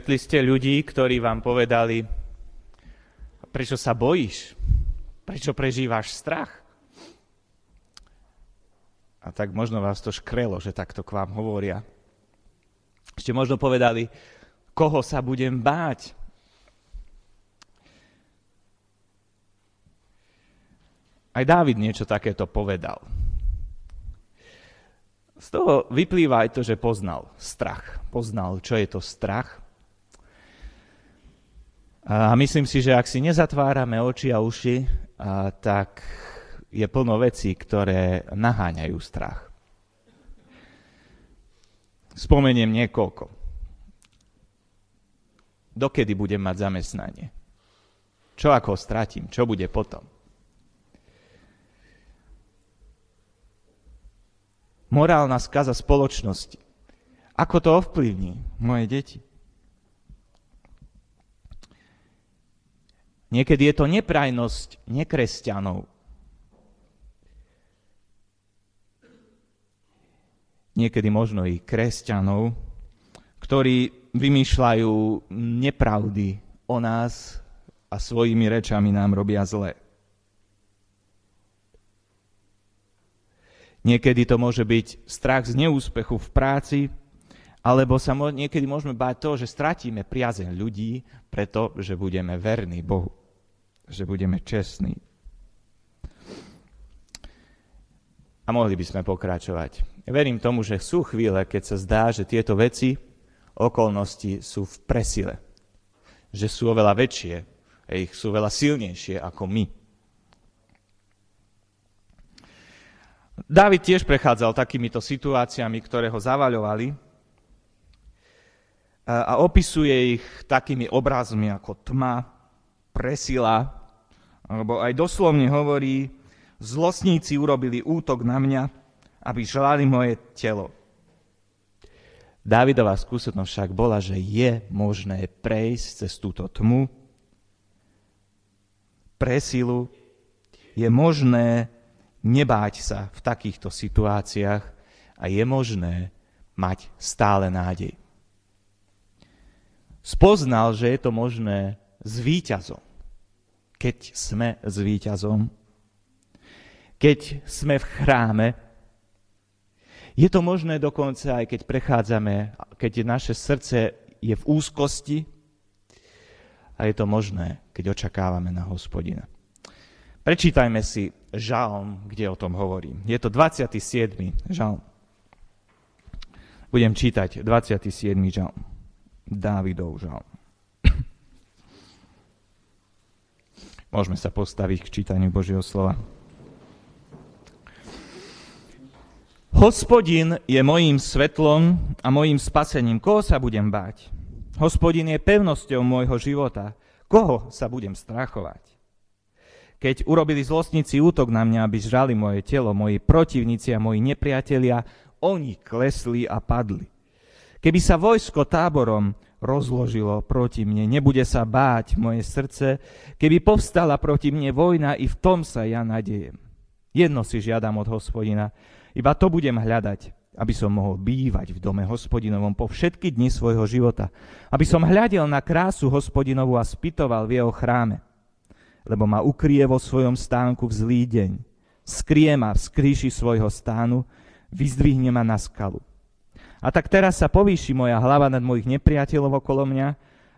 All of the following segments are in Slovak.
Stretli ste ľudí, ktorí vám povedali, prečo sa bojíš, prečo prežíváš strach. A tak možno vás to škrelo, že takto k vám hovoria. Ešte možno povedali, koho sa budem báť. Aj Dávid niečo takéto povedal. Z toho vyplýva aj to, že poznal strach. Poznal, čo je to strach. A myslím si, že ak si nezatvárame oči a uši, a tak je plno vecí, ktoré naháňajú strach. Spomeniem niekoľko. Dokedy budem mať zamestnanie? Čo ako stratím? Čo bude potom? Morálna skaza spoločnosti. Ako to ovplyvní moje deti? Niekedy je to neprajnosť nekresťanov. Niekedy možno i kresťanov, ktorí vymýšľajú nepravdy o nás a svojimi rečami nám robia zle. Niekedy to môže byť strach z neúspechu v práci, alebo sa niekedy môžeme báť toho, že stratíme priazeň ľudí, preto, že budeme verní Bohu že budeme čestní. A mohli by sme pokračovať. Verím tomu, že sú chvíle, keď sa zdá, že tieto veci, okolnosti sú v presile. Že sú oveľa väčšie, a ich sú veľa silnejšie ako my. Dávid tiež prechádzal takýmito situáciami, ktoré ho zavaľovali a opisuje ich takými obrazmi ako tma, presila, alebo aj doslovne hovorí, zlostníci urobili útok na mňa, aby želali moje telo. Dávidová skúsenosť však bola, že je možné prejsť cez túto tmu, presilu, je možné nebáť sa v takýchto situáciách a je možné mať stále nádej. Spoznal, že je to možné s výťazom keď sme s víťazom, keď sme v chráme. Je to možné dokonca aj keď prechádzame, keď naše srdce je v úzkosti a je to možné, keď očakávame na hospodina. Prečítajme si žalm, kde o tom hovorím. Je to 27. žalm. Budem čítať 27. žalm. Dávidov žalm. Môžeme sa postaviť k čítaniu Božieho slova. Hospodin je mojím svetlom a mojím spasením. Koho sa budem báť? Hospodin je pevnosťou môjho života. Koho sa budem strachovať? Keď urobili zlostníci útok na mňa, aby žrali moje telo, moji protivníci a moji nepriatelia, oni klesli a padli. Keby sa vojsko táborom rozložilo proti mne. Nebude sa báť moje srdce, keby povstala proti mne vojna, i v tom sa ja nadejem. Jedno si žiadam od hospodina, iba to budem hľadať, aby som mohol bývať v dome hospodinovom po všetky dni svojho života, aby som hľadel na krásu hospodinovu a spitoval v jeho chráme, lebo ma ukrie vo svojom stánku v zlý deň, skrie ma v skríši svojho stánu, vyzdvihne ma na skalu. A tak teraz sa povýši moja hlava nad mojich nepriateľov okolo mňa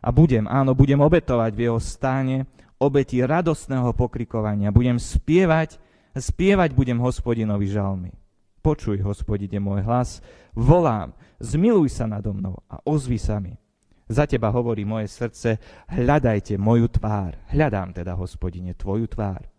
a budem, áno, budem obetovať v jeho stáne obeti radostného pokrikovania. Budem spievať, spievať budem hospodinovi žalmy. Počuj, hospodine, môj hlas, volám, zmiluj sa nado mnou a ozvi sa mi. Za teba hovorí moje srdce, hľadajte moju tvár. Hľadám teda, hospodine, tvoju tvár.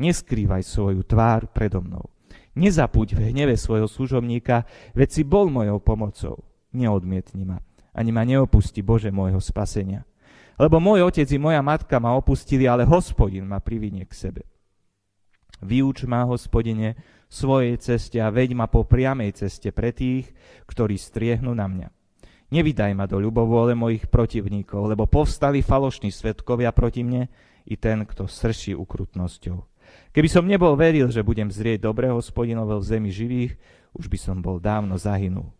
Neskrývaj svoju tvár predo mnou. Nezapuď v hneve svojho služobníka, veď si bol mojou pomocou. Neodmietni ma, ani ma neopustí Bože môjho spasenia. Lebo môj otec i moja matka ma opustili, ale hospodin ma privinie k sebe. Vyuč ma, hospodine, svojej ceste a veď ma po priamej ceste pre tých, ktorí striehnú na mňa. Nevydaj ma do ľubovôle mojich protivníkov, lebo povstali falošní svetkovia proti mne i ten, kto srší ukrutnosťou. Keby som nebol veril, že budem zrieť dobre hospodinové v zemi živých, už by som bol dávno zahynul.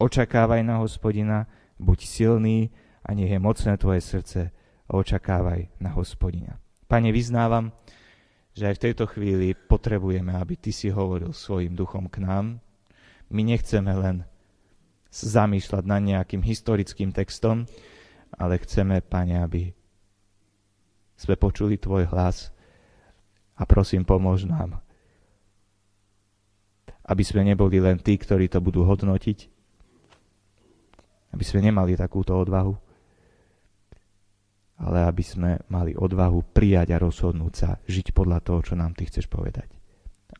Očakávaj na hospodina, buď silný a nech je mocné tvoje srdce a očakávaj na hospodina. Pane, vyznávam, že aj v tejto chvíli potrebujeme, aby Ty si hovoril svojim duchom k nám. My nechceme len zamýšľať nad nejakým historickým textom, ale chceme, Pane, aby sme počuli Tvoj hlas a prosím, pomôž nám, aby sme neboli len tí, ktorí to budú hodnotiť, aby sme nemali takúto odvahu, ale aby sme mali odvahu prijať a rozhodnúť sa žiť podľa toho, čo nám ty chceš povedať.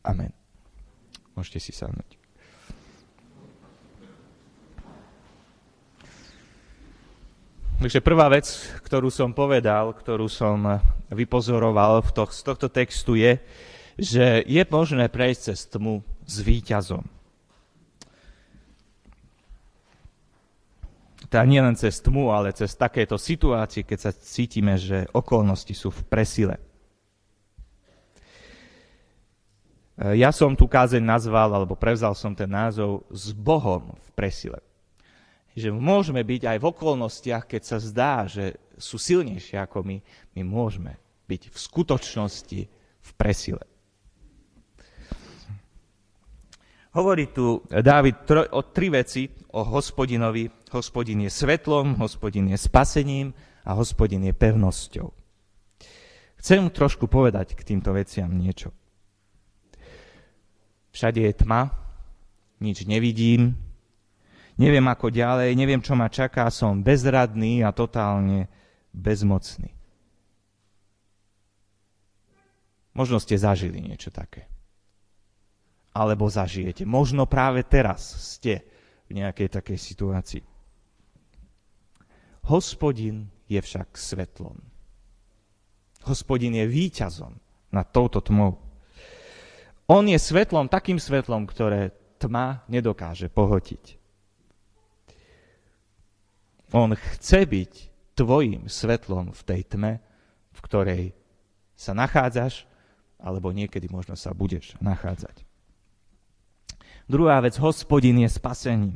Amen. Môžete si sadnúť. Takže prvá vec, ktorú som povedal, ktorú som vypozoroval v to, z tohto textu je, že je možné prejsť cez tmu s výťazom. teda nie len cez tmu, ale cez takéto situácie, keď sa cítime, že okolnosti sú v presile. Ja som tu kázeň nazval, alebo prevzal som ten názov s Bohom v presile. Že môžeme byť aj v okolnostiach, keď sa zdá, že sú silnejšie ako my, my môžeme byť v skutočnosti v presile. Hovorí tu Dávid o tri veci o hospodinovi. Hospodin je svetlom, hospodin je spasením a hospodin je pevnosťou. Chcem trošku povedať k týmto veciam niečo. Všade je tma, nič nevidím, neviem ako ďalej, neviem, čo ma čaká, som bezradný a totálne bezmocný. Možno ste zažili niečo také alebo zažijete. Možno práve teraz ste v nejakej takej situácii. Hospodin je však svetlom. Hospodin je víťazom nad touto tmou. On je svetlom, takým svetlom, ktoré tma nedokáže pohotiť. On chce byť tvojim svetlom v tej tme, v ktorej sa nachádzaš, alebo niekedy možno sa budeš nachádzať. Druhá vec, hospodin je spasením.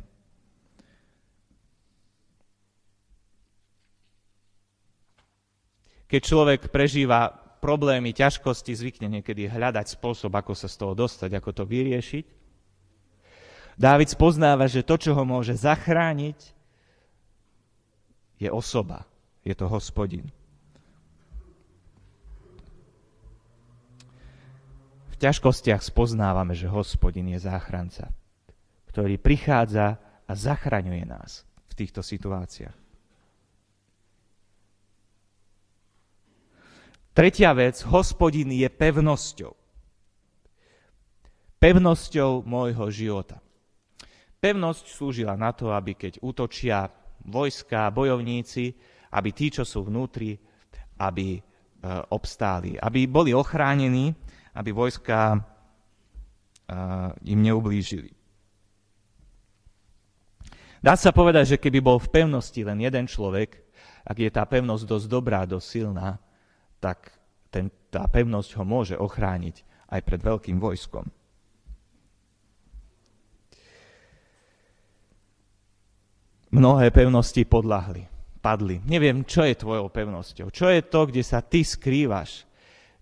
Keď človek prežíva problémy, ťažkosti, zvykne niekedy hľadať spôsob, ako sa z toho dostať, ako to vyriešiť. Dávid spoznáva, že to, čo ho môže zachrániť, je osoba, je to hospodin. v ťažkostiach spoznávame, že hospodin je záchranca, ktorý prichádza a zachraňuje nás v týchto situáciách. Tretia vec, hospodin je pevnosťou. Pevnosťou môjho života. Pevnosť slúžila na to, aby keď útočia vojska, bojovníci, aby tí, čo sú vnútri, aby e, obstáli, aby boli ochránení aby vojska im neublížili. Dá sa povedať, že keby bol v pevnosti len jeden človek, ak je tá pevnosť dosť dobrá, dosť silná, tak ten, tá pevnosť ho môže ochrániť aj pred veľkým vojskom. Mnohé pevnosti podľahli, padli. Neviem, čo je tvojou pevnosťou. Čo je to, kde sa ty skrývaš?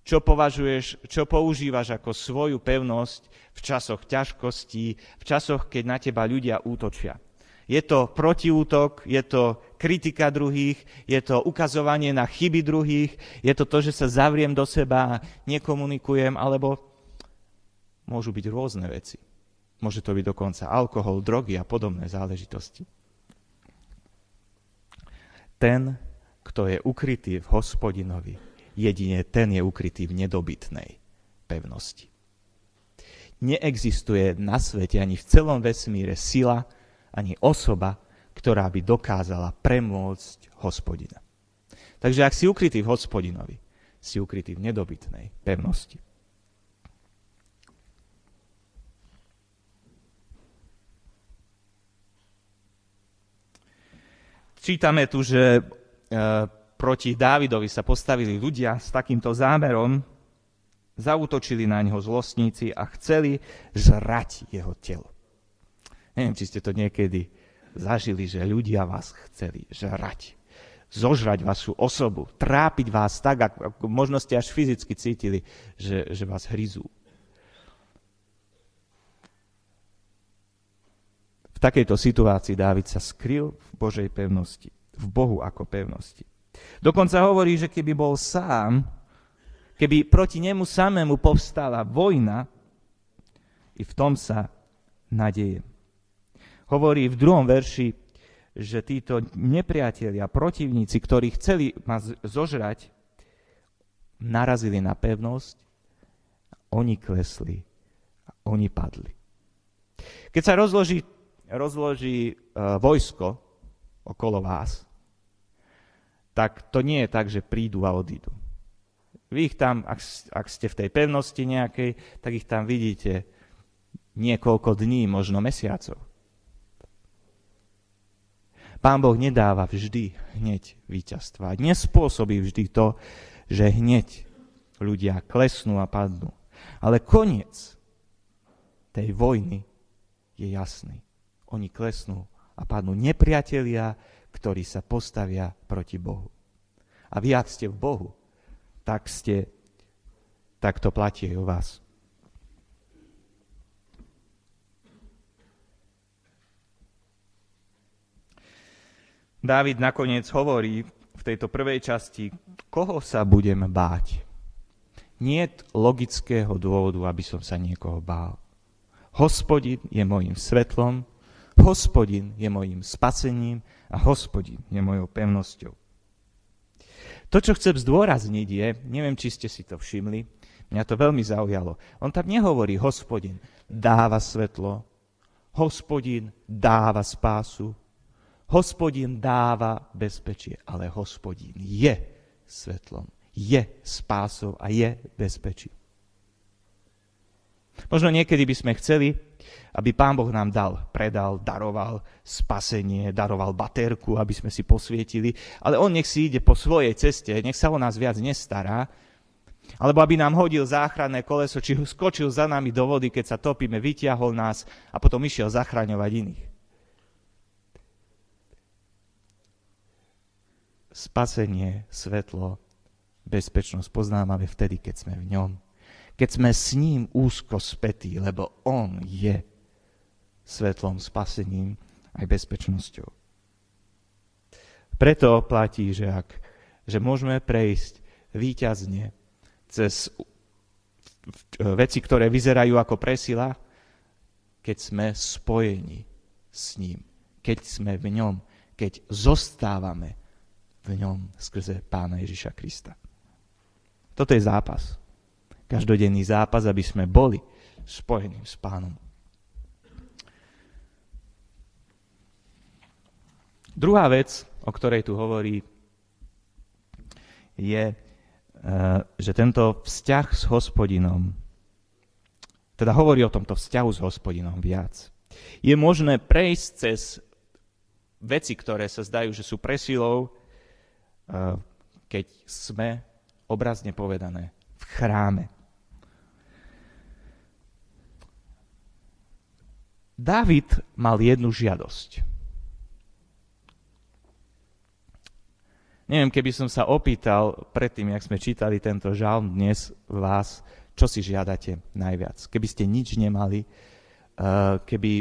čo považuješ, čo používaš ako svoju pevnosť v časoch ťažkostí, v časoch, keď na teba ľudia útočia. Je to protiútok, je to kritika druhých, je to ukazovanie na chyby druhých, je to to, že sa zavriem do seba nekomunikujem, alebo môžu byť rôzne veci. Môže to byť dokonca alkohol, drogy a podobné záležitosti. Ten, kto je ukrytý v hospodinovi, jedine ten je ukrytý v nedobytnej pevnosti. Neexistuje na svete ani v celom vesmíre sila, ani osoba, ktorá by dokázala premôcť hospodina. Takže ak si ukrytý v hospodinovi, si ukrytý v nedobytnej pevnosti. Čítame tu, že e, proti Dávidovi sa postavili ľudia s takýmto zámerom, zautočili na neho zlostníci a chceli žrať jeho telo. Neviem, či ste to niekedy zažili, že ľudia vás chceli žrať. zožrať vašu osobu, trápiť vás tak, ako možno ste až fyzicky cítili, že, že vás hryzú. Takejto situácii Dávid sa skryl v Božej pevnosti, v Bohu ako pevnosti. Dokonca hovorí, že keby bol sám, keby proti nemu samému povstala vojna, i v tom sa nadeje. Hovorí v druhom verši, že títo nepriatelia, protivníci, ktorí chceli ma zožrať, narazili na pevnosť, oni klesli oni padli. Keď sa rozloží, rozloží uh, vojsko okolo vás, tak to nie je tak, že prídu a odídu. Vy ich tam, ak, ak ste v tej pevnosti nejakej, tak ich tam vidíte niekoľko dní, možno mesiacov. Pán Boh nedáva vždy hneď víťazstva. Nespôsobí vždy to, že hneď ľudia klesnú a padnú. Ale koniec tej vojny je jasný. Oni klesnú a padnú nepriatelia, ktorí sa postavia proti Bohu. A vy, ak ste v Bohu, tak ste, tak to platí aj o vás. Dávid nakoniec hovorí v tejto prvej časti, koho sa budem báť. Nie logického dôvodu, aby som sa niekoho bál. Hospodin je mojim svetlom, hospodin je mojim spasením a hospodin je mojou pevnosťou. To, čo chcem zdôrazniť je, neviem, či ste si to všimli, mňa to veľmi zaujalo. On tam nehovorí, hospodin dáva svetlo, hospodin dáva spásu, Hospodin dáva bezpečie, ale hospodin je svetlom, je spásou a je bezpečím. Možno niekedy by sme chceli, aby Pán Boh nám dal, predal, daroval spasenie, daroval baterku, aby sme si posvietili, ale On nech si ide po svojej ceste, nech sa o nás viac nestará, alebo aby nám hodil záchranné koleso, či skočil za nami do vody, keď sa topíme, vytiahol nás a potom išiel zachraňovať iných. spasenie, svetlo, bezpečnosť poznávame vtedy, keď sme v ňom. Keď sme s ním úzko spätí, lebo on je svetlom, spasením aj bezpečnosťou. Preto platí, že, ak, že môžeme prejsť výťazne cez veci, ktoré vyzerajú ako presila, keď sme spojení s ním, keď sme v ňom, keď zostávame v ňom skrze Pána Ježiša Krista. Toto je zápas. Každodenný zápas, aby sme boli spojení s Pánom. Druhá vec, o ktorej tu hovorí, je, e, že tento vzťah s hospodinom, teda hovorí o tomto vzťahu s hospodinom viac. Je možné prejsť cez veci, ktoré sa zdajú, že sú presilou, keď sme, obrazne povedané, v chráme. David mal jednu žiadosť. Neviem, keby som sa opýtal predtým, jak sme čítali tento žalm dnes vás, čo si žiadate najviac. Keby ste nič nemali, keby,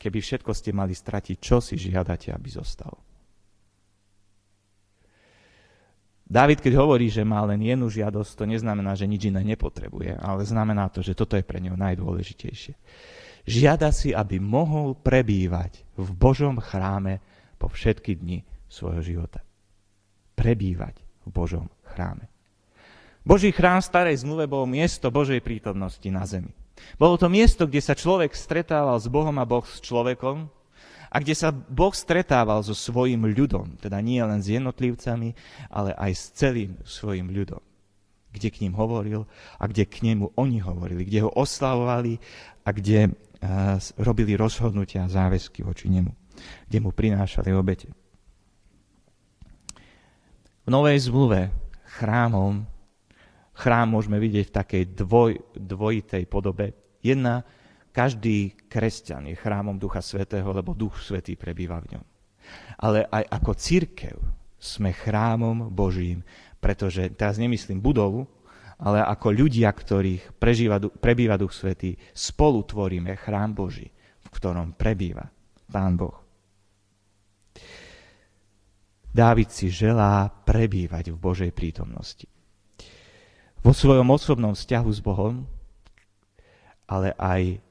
keby všetko ste mali stratiť, čo si žiadate, aby zostalo. Dávid, keď hovorí, že má len jednu žiadosť, to neznamená, že nič iné nepotrebuje, ale znamená to, že toto je pre neho najdôležitejšie. Žiada si, aby mohol prebývať v Božom chráme po všetky dni svojho života. Prebývať v Božom chráme. Boží chrám starej zmluve bol miesto Božej prítomnosti na zemi. Bolo to miesto, kde sa človek stretával s Bohom a Boh s človekom, a kde sa Boh stretával so svojim ľudom, teda nie len s jednotlivcami, ale aj s celým svojim ľudom. Kde k ním hovoril a kde k nemu oni hovorili, kde ho oslavovali a kde uh, robili rozhodnutia a záväzky voči nemu, kde mu prinášali obete. V Novej zmluve chrámom, chrám môžeme vidieť v takej dvoj, dvojitej podobe. Jedna každý kresťan je chrámom Ducha Svetého, lebo Duch Svetý prebýva v ňom. ale aj ako církev sme chrámom Božím, pretože teraz nemyslím budovu, ale ako ľudia, ktorých prežíva, prebýva Duch Svetý, spolu tvoríme chrám Boží, v ktorom prebýva Pán Boh. Dávid si želá prebývať v Božej prítomnosti. Vo svojom osobnom vzťahu s Bohom, ale aj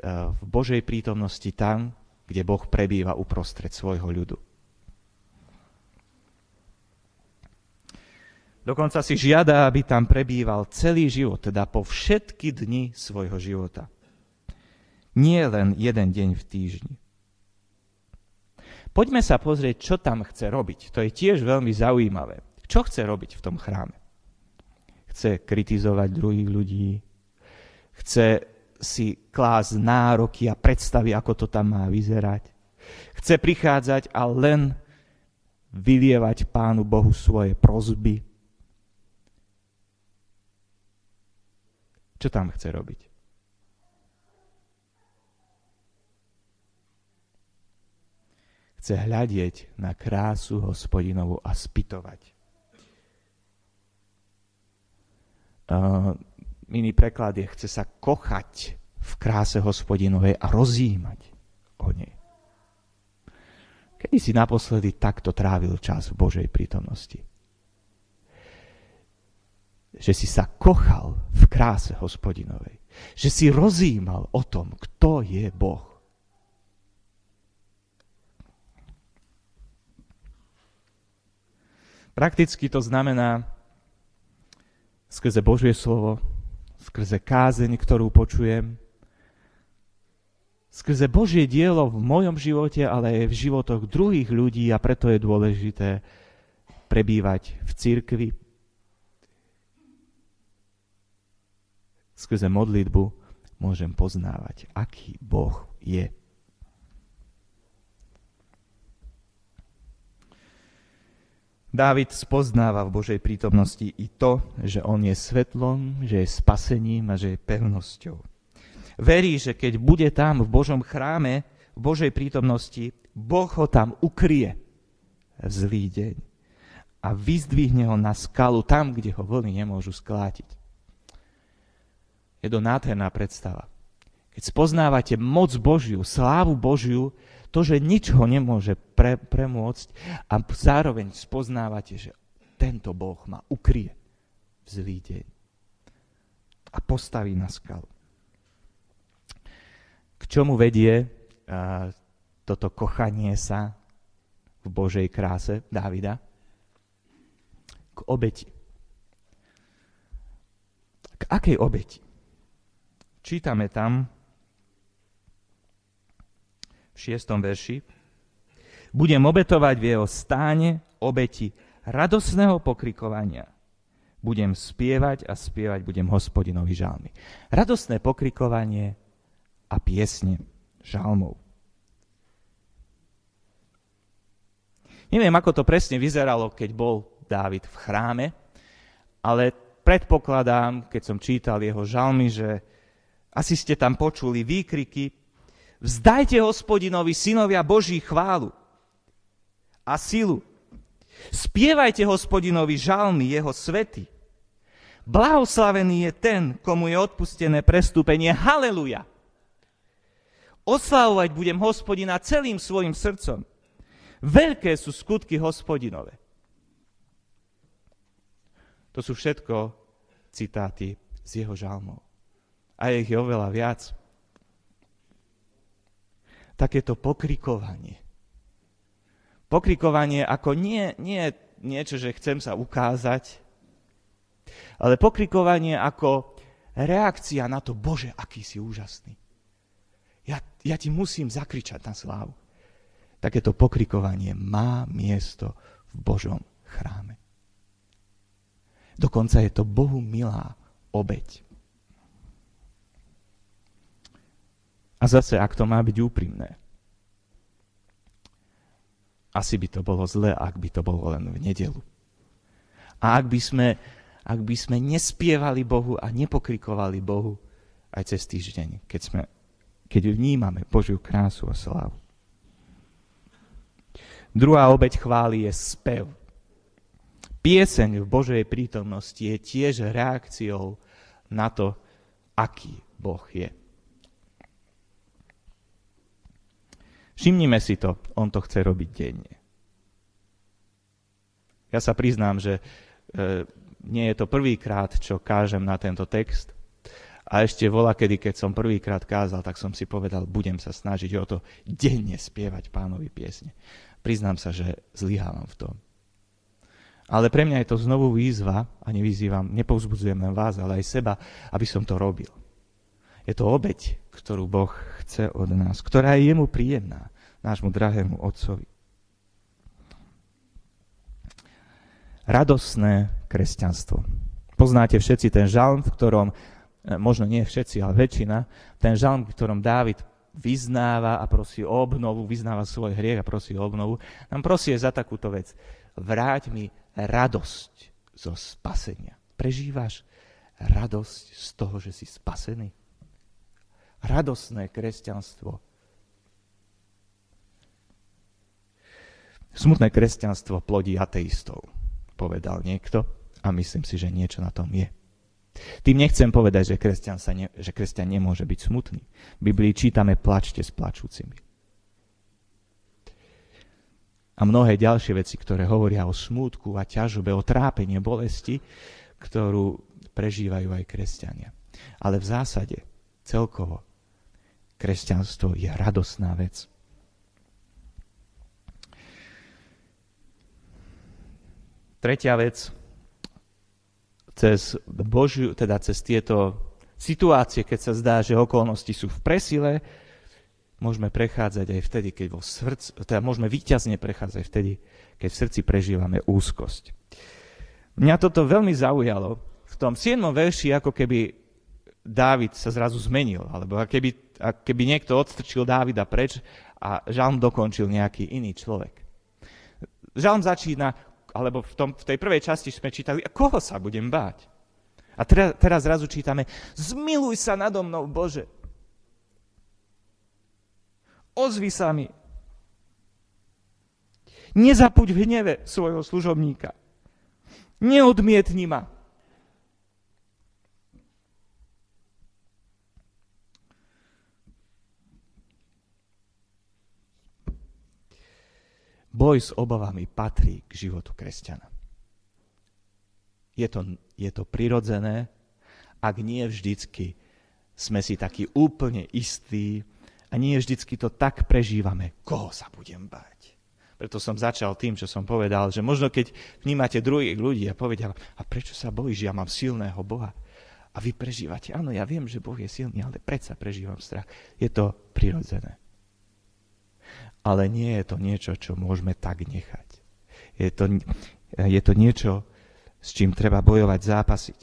v Božej prítomnosti tam, kde Boh prebýva uprostred svojho ľudu. Dokonca si žiada, aby tam prebýval celý život, teda po všetky dni svojho života. Nie len jeden deň v týždni. Poďme sa pozrieť, čo tam chce robiť. To je tiež veľmi zaujímavé. Čo chce robiť v tom chráme? Chce kritizovať druhých ľudí, chce si klásť nároky a predstavy, ako to tam má vyzerať. Chce prichádzať a len vylievať Pánu Bohu svoje prozby, Čo tam chce robiť? Chce hľadieť na krásu hospodinovú a spytovať. Uh, iný preklad je, chce sa kochať v kráse hospodinovej a rozjímať o nej. Kedy si naposledy takto trávil čas v Božej prítomnosti? že si sa kochal v kráse hospodinovej. Že si rozímal o tom, kto je Boh. Prakticky to znamená skrze Božie slovo, skrze kázeň, ktorú počujem, skrze Božie dielo v mojom živote, ale aj v životoch druhých ľudí a preto je dôležité prebývať v cirkvi, skrze modlitbu môžem poznávať, aký Boh je. Dávid spoznáva v Božej prítomnosti i to, že on je svetlom, že je spasením a že je pevnosťou. Verí, že keď bude tam v Božom chráme, v Božej prítomnosti, Boh ho tam ukrie v zlý deň a vyzdvihne ho na skalu tam, kde ho vlny nemôžu sklátiť. Je to nádherná predstava. Keď spoznávate moc Božiu, slávu Božiu, to, že nič ho nemôže pre, premôcť a zároveň spoznávate, že tento Boh ma ukrie v zlý deň a postaví na skalu. K čomu vedie a, toto kochanie sa v Božej kráse Dávida? K obeti. K akej obeti? Čítame tam v šiestom verši. Budem obetovať v jeho stáne obeti radosného pokrikovania. Budem spievať a spievať budem hospodinovi žalmy. Radosné pokrikovanie a piesne žalmov. Neviem, ako to presne vyzeralo, keď bol Dávid v chráme, ale predpokladám, keď som čítal jeho žalmy, že asi ste tam počuli výkriky, vzdajte hospodinovi synovia Boží chválu a silu. Spievajte hospodinovi žalmy jeho svety. Blahoslavený je ten, komu je odpustené prestúpenie. Haleluja! Oslavovať budem hospodina celým svojim srdcom. Veľké sú skutky hospodinové. To sú všetko citáty z jeho žalmov a ich je oveľa viac. Takéto pokrikovanie. Pokrikovanie ako nie, nie niečo, že chcem sa ukázať, ale pokrikovanie ako reakcia na to, Bože, aký si úžasný. Ja, ja ti musím zakričať na slávu. Takéto pokrikovanie má miesto v Božom chráme. Dokonca je to Bohu milá obeď. A zase, ak to má byť úprimné, asi by to bolo zle, ak by to bolo len v nedelu. A ak by sme, ak by sme nespievali Bohu a nepokrikovali Bohu aj cez týždeň, keď, sme, keď vnímame Božiu krásu a slávu. Druhá obeď chvály je spev. Pieseň v Božej prítomnosti je tiež reakciou na to, aký Boh je. Všimnime si to, on to chce robiť denne. Ja sa priznám, že e, nie je to prvýkrát, čo kážem na tento text. A ešte vola, kedy keď som prvýkrát kázal, tak som si povedal, budem sa snažiť o to denne spievať pánovi piesne. Priznám sa, že zlyhávam v tom. Ale pre mňa je to znovu výzva, a nevyzývam, nepovzbudzujem len vás, ale aj seba, aby som to robil. Je to obeď, ktorú Boh chce od nás, ktorá je jemu príjemná, nášmu drahému Otcovi. radosné kresťanstvo. Poznáte všetci ten žalm, v ktorom, e, možno nie všetci, ale väčšina, ten žalm, v ktorom Dávid vyznáva a prosí o obnovu, vyznáva svoj hriech a prosí o obnovu, nám prosí za takúto vec. Vráť mi radosť zo spasenia. Prežívaš radosť z toho, že si spasený? Radosné kresťanstvo. Smutné kresťanstvo plodí ateistov povedal niekto a myslím si, že niečo na tom je. Tým nechcem povedať, že kresťan, sa ne, že kresťan nemôže byť smutný. V Biblii čítame plačte s plačúcimi. A mnohé ďalšie veci, ktoré hovoria o smútku a ťažobe, o trápenie, bolesti, ktorú prežívajú aj kresťania. Ale v zásade celkovo kresťanstvo je radosná vec. Tretia vec, cez Božiu, teda cez tieto situácie, keď sa zdá, že okolnosti sú v presile, môžeme prechádzať aj vtedy, keď vo srdci, teda môžeme výťazne prechádzať vtedy, keď v srdci prežívame úzkosť. Mňa toto veľmi zaujalo. V tom 7. verši ako keby Dávid sa zrazu zmenil, alebo keby, keby niekto odstrčil Dávida preč a žalm dokončil nejaký iný človek. Žalm začína, alebo v, tom, v tej prvej časti sme čítali, a koho sa budem báť? A teraz, teraz zrazu čítame, zmiluj sa nado mnou, Bože. Ozvi sa mi. Nezapuď v hneve svojho služobníka. Neodmietni ma. Boj s obavami patrí k životu kresťana. Je to, je to prirodzené, ak nie vždycky sme si takí úplne istí a nie vždycky to tak prežívame, koho sa budem báť. Preto som začal tým, čo som povedal, že možno keď vnímate druhých ľudí a povedia, a prečo sa bojíš, ja mám silného Boha. A vy prežívate, áno, ja viem, že Boh je silný, ale predsa prežívam strach. Je to prirodzené ale nie je to niečo, čo môžeme tak nechať. Je to, je to niečo, s čím treba bojovať, zápasiť.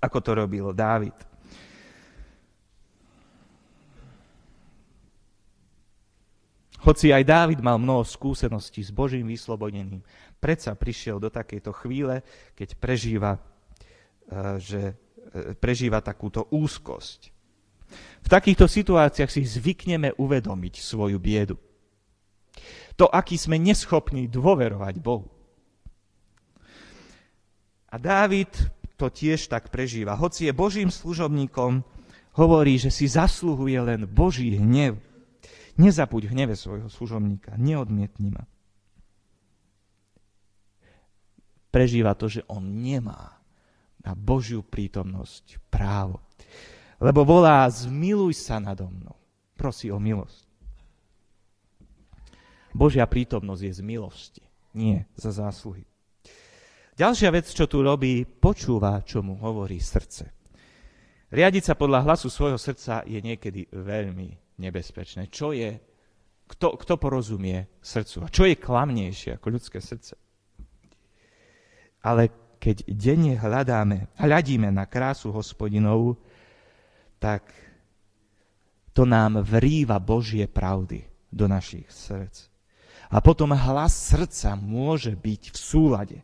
Ako to robil Dávid. Hoci aj Dávid mal mnoho skúseností s Božím vyslobodením, predsa prišiel do takejto chvíle, keď prežíva, eh, že eh, prežíva takúto úzkosť. V takýchto situáciách si zvykneme uvedomiť svoju biedu. To, aký sme neschopní dôverovať Bohu. A Dávid to tiež tak prežíva. Hoci je Božím služobníkom, hovorí, že si zasluhuje len Boží hnev. Nezapuď hneve svojho služobníka, neodmietni ma. Prežíva to, že on nemá na Božiu prítomnosť právo lebo volá, zmiluj sa nado mnou. Prosí o milosť. Božia prítomnosť je z milosti, nie za zásluhy. Ďalšia vec, čo tu robí, počúva, čo mu hovorí srdce. Riadiť sa podľa hlasu svojho srdca je niekedy veľmi nebezpečné. Čo je, kto, kto porozumie srdcu? A čo je klamnejšie ako ľudské srdce? Ale keď denne hľadáme, hľadíme na krásu hospodinovú, tak to nám vrýva Božie pravdy do našich srdc. A potom hlas srdca môže byť v súlade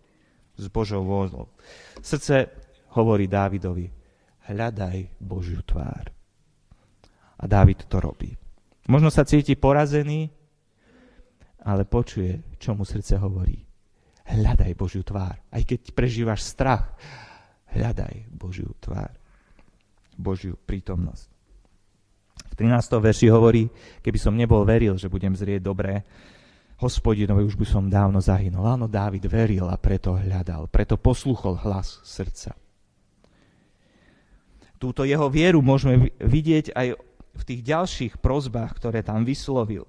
s Božou vôľou. Srdce hovorí Dávidovi, hľadaj Božiu tvár. A Dávid to robí. Možno sa cíti porazený, ale počuje, čo mu srdce hovorí. Hľadaj Božiu tvár. Aj keď prežívaš strach, hľadaj Božiu tvár. Božiu prítomnosť. V 13. verši hovorí, keby som nebol veril, že budem zrieť dobré, hospodinovi už by som dávno zahynul. Áno, Dávid veril a preto hľadal, preto posluchol hlas srdca. Túto jeho vieru môžeme vidieť aj v tých ďalších prozbách, ktoré tam vyslovil.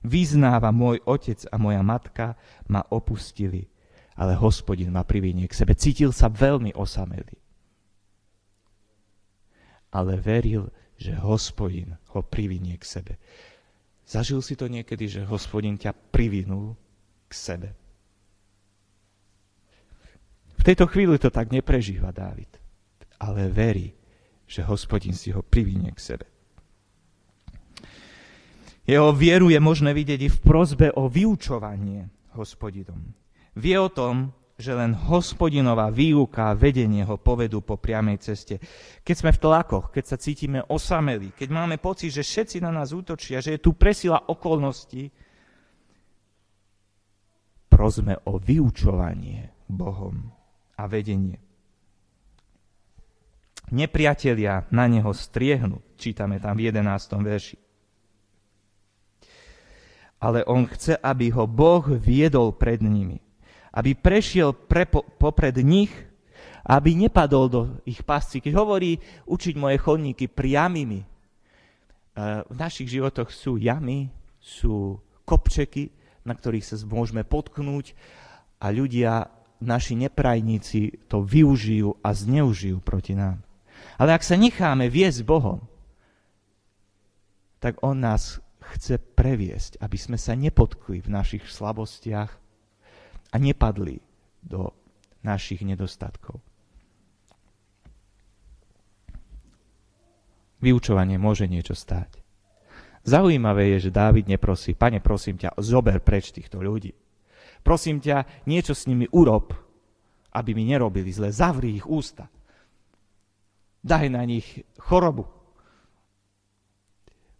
Vyznáva, môj otec a moja matka ma opustili, ale hospodin ma privinie k sebe. Cítil sa veľmi osamelý. Ale veril, že hospodin ho privinie k sebe. Zažil si to niekedy, že hospodin ťa privinul k sebe? V tejto chvíli to tak neprežíva Dávid, ale verí, že hospodin si ho privinie k sebe. Jeho vieru je možné vidieť i v prozbe o vyučovanie hospodinom. Vie o tom, že len hospodinová výuka a vedenie ho povedú po priamej ceste. Keď sme v tlakoch, keď sa cítime osamelí, keď máme pocit, že všetci na nás útočia, že je tu presila okolností, prosme o vyučovanie Bohom a vedenie. Nepriatelia na neho striehnú, čítame tam v 11. verši. Ale on chce, aby ho Boh viedol pred nimi aby prešiel pre, popred nich, aby nepadol do ich pasci. Keď hovorí učiť moje chodníky priamými, e, v našich životoch sú jamy, sú kopčeky, na ktorých sa môžeme potknúť a ľudia, naši neprajníci to využijú a zneužijú proti nám. Ale ak sa necháme viesť Bohom, tak On nás chce previesť, aby sme sa nepotkli v našich slabostiach, a nepadli do našich nedostatkov. Vyučovanie môže niečo stáť. Zaujímavé je, že Dávid neprosí, pane, prosím ťa, zober preč týchto ľudí. Prosím ťa, niečo s nimi urob, aby mi nerobili zle. Zavri ich ústa. Daj na nich chorobu.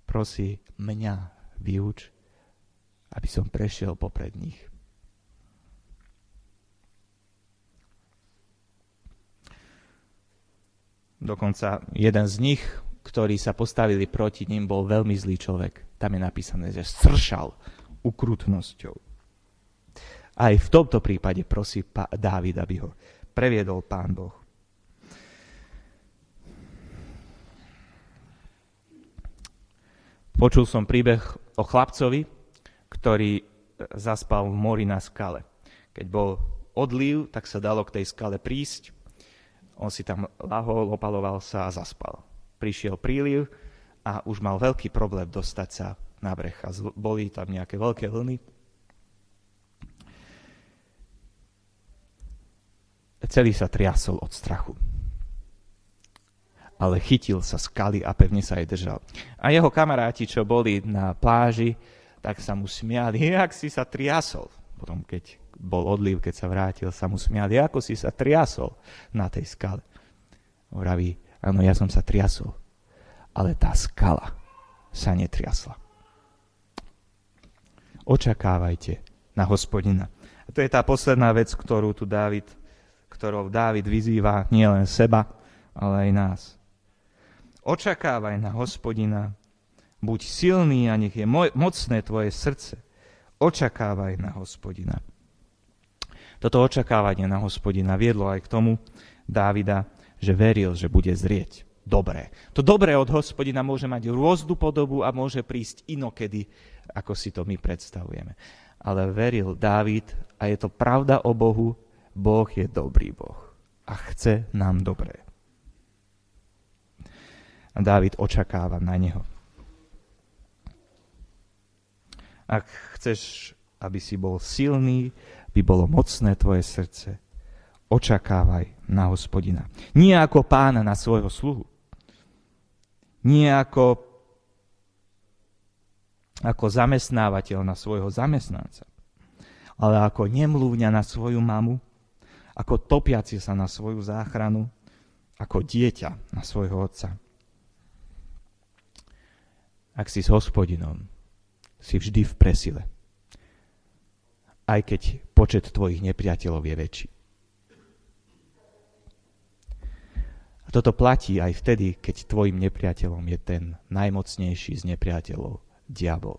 Prosí mňa, vyuč, aby som prešiel popred nich. Dokonca jeden z nich, ktorí sa postavili proti ním, bol veľmi zlý človek. Tam je napísané, že sršal ukrutnosťou. Aj v tomto prípade prosí Dávid, aby ho previedol pán Boh. Počul som príbeh o chlapcovi, ktorý zaspal v mori na skale. Keď bol odliv, tak sa dalo k tej skale prísť on si tam lahol, opaloval sa a zaspal. Prišiel príliv a už mal veľký problém dostať sa na breh a boli tam nejaké veľké vlny. Celý sa triasol od strachu. Ale chytil sa skaly a pevne sa aj držal. A jeho kamaráti, čo boli na pláži, tak sa mu smiali, jak si sa triasol. Potom, keď bol odliv, keď sa vrátil, sa mu smiali, ako si sa triasol na tej skale. Vraví, áno, ja som sa triasol, ale tá skala sa netriasla. Očakávajte na hospodina. A to je tá posledná vec, ktorú tu Dávid, ktorou Dávid vyzýva nielen seba, ale aj nás. Očakávaj na hospodina, buď silný a nech je mocné tvoje srdce. Očakávaj na hospodina. Toto očakávanie na hospodina viedlo aj k tomu Dávida, že veril, že bude zrieť dobré. To dobré od hospodina môže mať rôznu podobu a môže prísť inokedy, ako si to my predstavujeme. Ale veril Dávid a je to pravda o Bohu, Boh je dobrý Boh a chce nám dobré. A Dávid očakáva na neho. Ak chceš, aby si bol silný, by bolo mocné tvoje srdce. Očakávaj na hospodina. Nie ako pána na svojho sluhu. Nie ako, ako zamestnávateľ na svojho zamestnanca. Ale ako nemluvňa na svoju mamu, ako topiaci sa na svoju záchranu, ako dieťa na svojho otca. Ak si s hospodinom, si vždy v presile. aj keď počet tvojich nepriateľov je väčší. A toto platí aj vtedy, keď tvojim nepriateľom je ten najmocnejší z nepriateľov, diabol.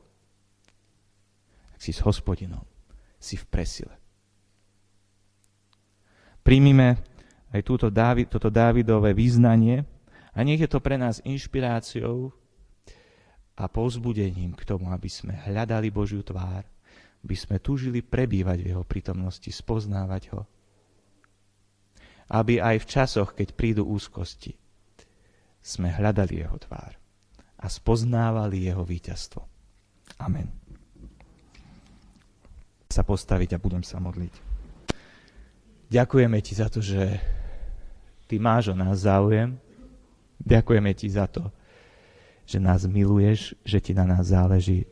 Ak si s hospodinom, si v presile. Príjmime aj túto Dávid, toto Dávidové význanie a nech je to pre nás inšpiráciou a povzbudením k tomu, aby sme hľadali Božiu tvár, aby sme túžili prebývať v Jeho prítomnosti, spoznávať Ho. Aby aj v časoch, keď prídu úzkosti, sme hľadali Jeho tvár a spoznávali Jeho víťazstvo. Amen. Sa postaviť a budem sa modliť. Ďakujeme Ti za to, že Ty máš o nás záujem. Ďakujeme Ti za to, že nás miluješ, že Ti na nás záleží,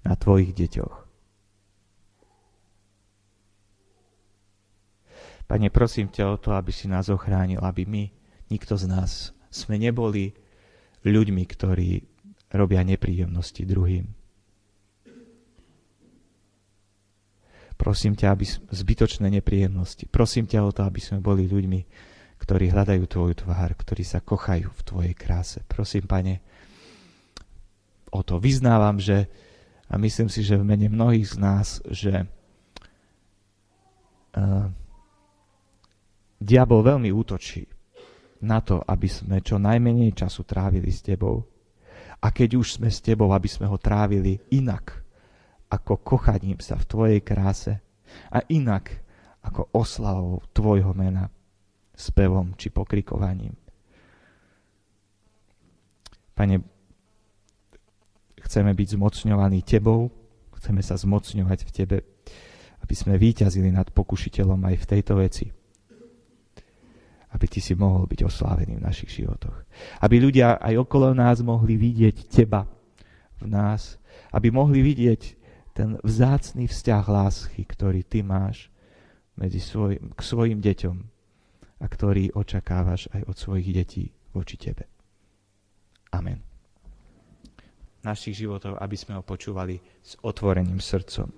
na Tvojich deťoch. Pane, prosím ťa o to, aby si nás ochránil, aby my, nikto z nás, sme neboli ľuďmi, ktorí robia nepríjemnosti druhým. Prosím ťa, aby zbytočné nepríjemnosti. Prosím ťa o to, aby sme boli ľuďmi, ktorí hľadajú Tvoju tvár, ktorí sa kochajú v Tvojej kráse. Prosím, Pane, o to vyznávam, že a myslím si, že v mene mnohých z nás, že uh, diabol veľmi útočí na to, aby sme čo najmenej času trávili s Tebou. A keď už sme s Tebou, aby sme ho trávili inak, ako kochaním sa v Tvojej kráse a inak ako oslavou Tvojho mena spevom či pokrikovaním. Pane, chceme byť zmocňovaní Tebou, chceme sa zmocňovať v Tebe, aby sme výťazili nad pokušiteľom aj v tejto veci. Aby Ty si mohol byť oslávený v našich životoch. Aby ľudia aj okolo nás mohli vidieť Teba v nás. Aby mohli vidieť ten vzácný vzťah lásky, ktorý Ty máš medzi svoj, k svojim deťom, a ktorý očakávaš aj od svojich detí voči tebe. Amen. Našich životov, aby sme ho počúvali s otvoreným srdcom.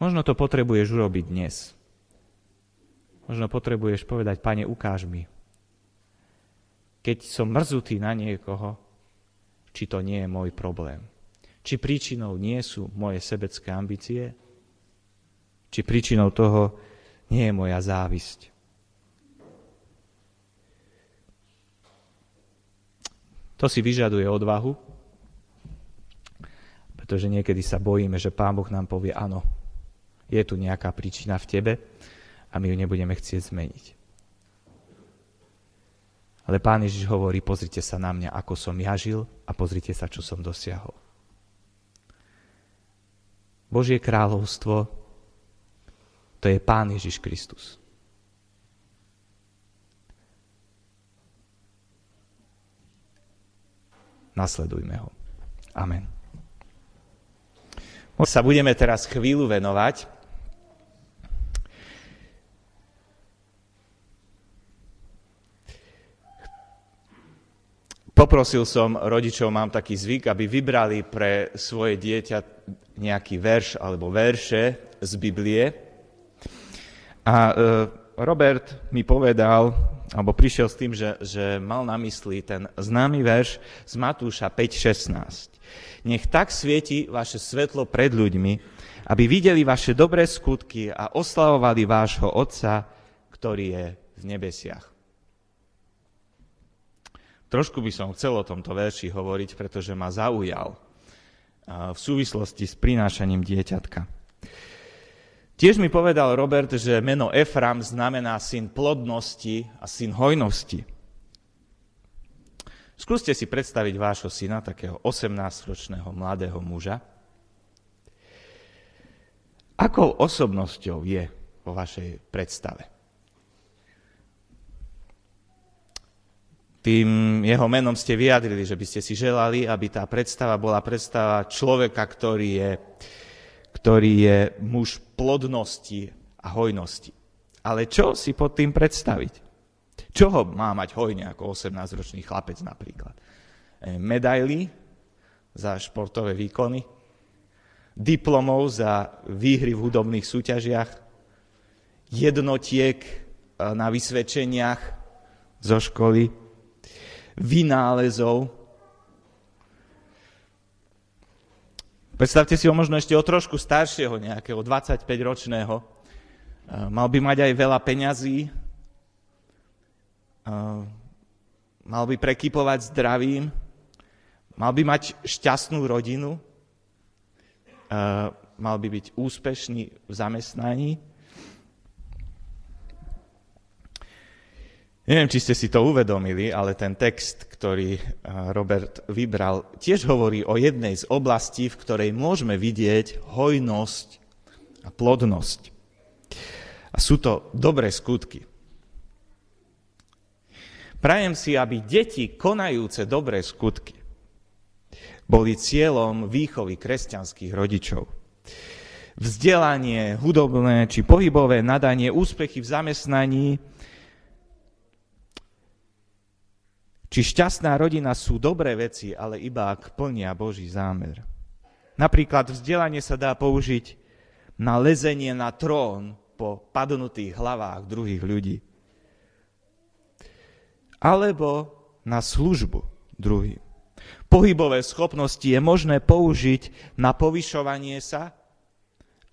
Možno to potrebuješ urobiť dnes. Možno potrebuješ povedať, pane, ukáž mi. Keď som mrzutý na niekoho, či to nie je môj problém. Či príčinou nie sú moje sebecké ambície, či príčinou toho nie je moja závisť. To si vyžaduje odvahu, pretože niekedy sa bojíme, že Pán Boh nám povie, áno, je tu nejaká príčina v tebe a my ju nebudeme chcieť zmeniť. Ale Pán Ježiš hovorí, pozrite sa na mňa, ako som ja žil a pozrite sa, čo som dosiahol. Božie kráľovstvo to je Pán Ježiš Kristus. Nasledujme ho. Amen. Sa budeme teraz chvíľu venovať Poprosil som rodičov, mám taký zvyk, aby vybrali pre svoje dieťa nejaký verš alebo verše z Biblie. A e, Robert mi povedal, alebo prišiel s tým, že, že mal na mysli ten známy verš z Matúša 5.16. Nech tak svieti vaše svetlo pred ľuďmi, aby videli vaše dobré skutky a oslavovali vášho Otca, ktorý je v nebesiach. Trošku by som chcel o tomto verši hovoriť, pretože ma zaujal v súvislosti s prinášaním dieťatka. Tiež mi povedal Robert, že meno Efram znamená syn plodnosti a syn hojnosti. Skúste si predstaviť vášho syna, takého 18-ročného mladého muža. Akou osobnosťou je vo vašej predstave? Tým jeho menom ste vyjadrili, že by ste si želali, aby tá predstava bola predstava človeka, ktorý je ktorý je muž plodnosti a hojnosti. Ale čo si pod tým predstaviť? Čo má mať hojne ako 18-ročný chlapec napríklad? E, medaily za športové výkony? diplomov za výhry v hudobných súťažiach, jednotiek e, na vysvedčeniach zo školy, vynálezov. Predstavte si ho možno ešte o trošku staršieho, nejakého 25-ročného. E, mal by mať aj veľa peňazí, e, mal by prekypovať zdravím, mal by mať šťastnú rodinu, mal by byť úspešný v zamestnaní. Neviem, či ste si to uvedomili, ale ten text, ktorý Robert vybral, tiež hovorí o jednej z oblastí, v ktorej môžeme vidieť hojnosť a plodnosť. A sú to dobré skutky. Prajem si, aby deti konajúce dobré skutky boli cieľom výchovy kresťanských rodičov. Vzdelanie, hudobné či pohybové nadanie, úspechy v zamestnaní, či šťastná rodina sú dobré veci, ale iba ak plnia Boží zámer. Napríklad vzdelanie sa dá použiť na lezenie na trón po padnutých hlavách druhých ľudí alebo na službu druhým. Pohybové schopnosti je možné použiť na povyšovanie sa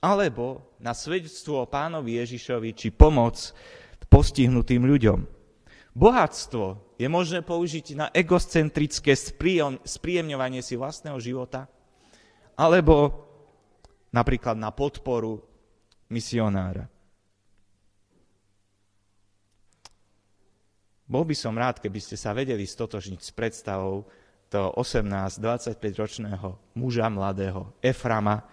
alebo na svedectvo o pánovi Ježišovi či pomoc postihnutým ľuďom. Bohatstvo je možné použiť na egocentrické spríjemňovanie si vlastného života alebo napríklad na podporu misionára. Bol by som rád, keby ste sa vedeli stotožniť s predstavou toho 18-25 ročného muža mladého Eframa,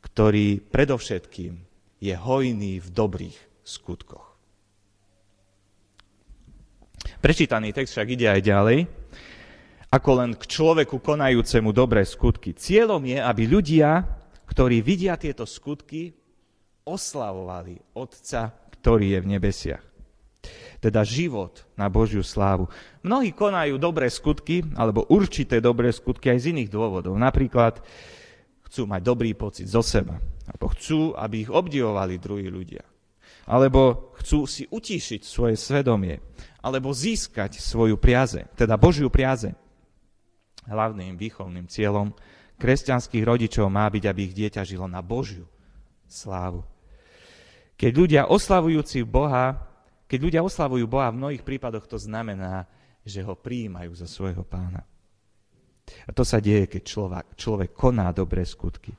ktorý predovšetkým je hojný v dobrých skutkoch. Prečítaný text však ide aj ďalej, ako len k človeku konajúcemu dobré skutky. Cieľom je, aby ľudia, ktorí vidia tieto skutky, oslavovali Otca, ktorý je v nebesiach teda život na Božiu slávu. Mnohí konajú dobré skutky, alebo určité dobré skutky aj z iných dôvodov. Napríklad chcú mať dobrý pocit zo seba, alebo chcú, aby ich obdivovali druhí ľudia. Alebo chcú si utíšiť svoje svedomie, alebo získať svoju priaze, teda Božiu priaze. Hlavným výchovným cieľom kresťanských rodičov má byť, aby ich dieťa žilo na Božiu slávu. Keď ľudia oslavujúci Boha keď ľudia oslavujú Boha, v mnohých prípadoch to znamená, že ho prijímajú za svojho pána. A to sa deje, keď človek, človek koná dobré skutky.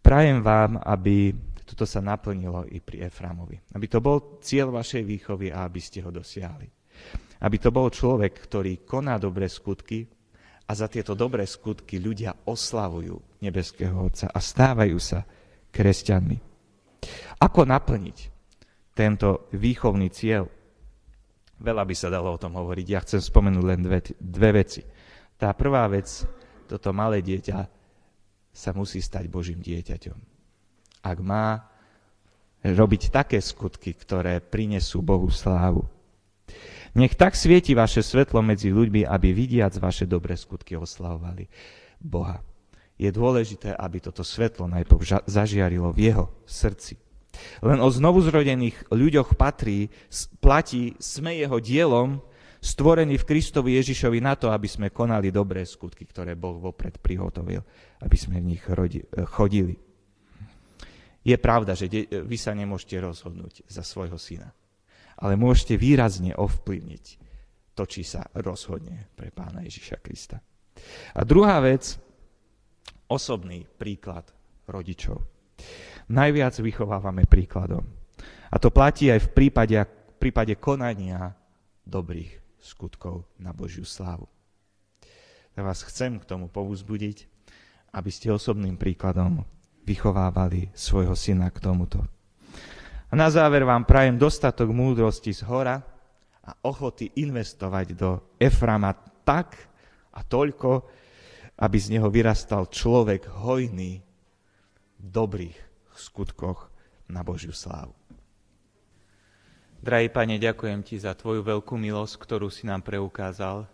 Prajem vám, aby toto sa naplnilo i pri Eframovi. Aby to bol cieľ vašej výchovy a aby ste ho dosiahli. Aby to bol človek, ktorý koná dobré skutky a za tieto dobré skutky ľudia oslavujú nebeského Otca a stávajú sa kresťanmi. Ako naplniť tento výchovný cieľ. Veľa by sa dalo o tom hovoriť. Ja chcem spomenúť len dve, dve veci. Tá prvá vec, toto malé dieťa sa musí stať Božím dieťaťom. Ak má robiť také skutky, ktoré prinesú Bohu slávu. Nech tak svieti vaše svetlo medzi ľuďmi, aby vidiac vaše dobré skutky oslavovali Boha. Je dôležité, aby toto svetlo najprv zažiarilo v jeho srdci. Len o znovuzrodených ľuďoch patrí, platí, sme jeho dielom, stvorený v Kristovi Ježišovi na to, aby sme konali dobré skutky, ktoré Boh vopred prihotovil, aby sme v nich chodili. Je pravda, že vy sa nemôžete rozhodnúť za svojho syna, ale môžete výrazne ovplyvniť to, či sa rozhodne pre pána Ježiša Krista. A druhá vec, osobný príklad rodičov najviac vychovávame príkladom. A to platí aj v prípade, v prípade konania dobrých skutkov na Božiu slávu. Ja vás chcem k tomu povzbudiť, aby ste osobným príkladom vychovávali svojho syna k tomuto. A na záver vám prajem dostatok múdrosti z hora a ochoty investovať do Eframa tak a toľko, aby z neho vyrastal človek hojný, dobrých skutkoch na Božiu slávu. Drahý Pane, ďakujem Ti za Tvoju veľkú milosť, ktorú si nám preukázal.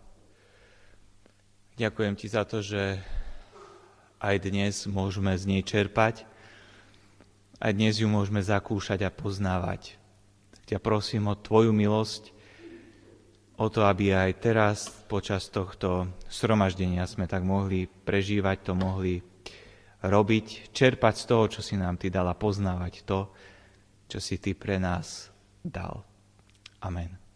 Ďakujem Ti za to, že aj dnes môžeme z nej čerpať, aj dnes ju môžeme zakúšať a poznávať. Tak ťa prosím o Tvoju milosť, o to, aby aj teraz počas tohto sromaždenia sme tak mohli prežívať to, mohli robiť, čerpať z toho, čo si nám Ty dala, poznávať to, čo si Ty pre nás dal. Amen.